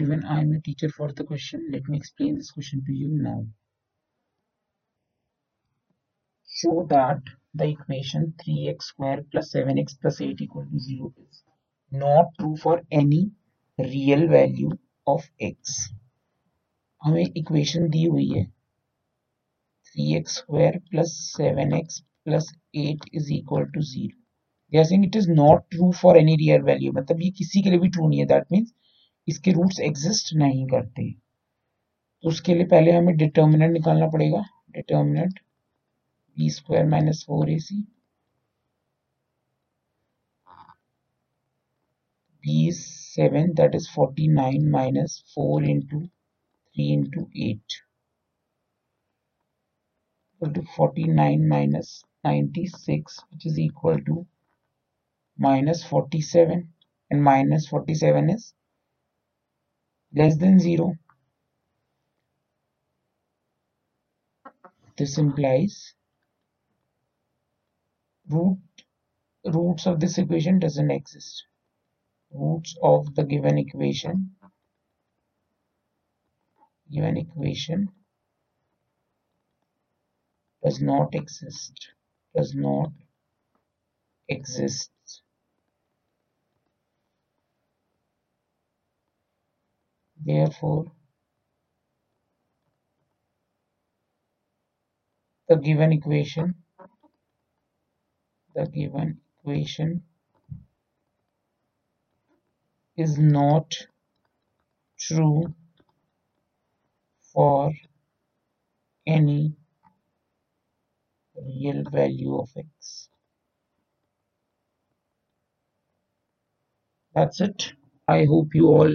everyone, I am a teacher for the question. Let me explain this question to you now. Show that the equation 3x square plus 7x plus 8 equal to 0 is not true for any real value of x. हमें equation दी हुई है three x square plus seven x plus eight is equal to zero it is not true for any real value मतलब ये किसी के लिए भी ट्रू नहीं है दैट मीन्स इसके रूट्स एग्जिस्ट नहीं करते। तो उसके लिए पहले हमें डिटर्मिनेंट निकालना पड़ेगा। Determinant b square minus four a c b seven that is forty nine minus four into three into eight equal to 49 minus 96 which is equal to minus 47 and minus 47 is less than 0. This implies root roots of this equation doesn't exist. Roots of the given equation given equation does not exist does not exist Therefore, the given equation, the given equation is not true for any real value of x. That's it. I hope you all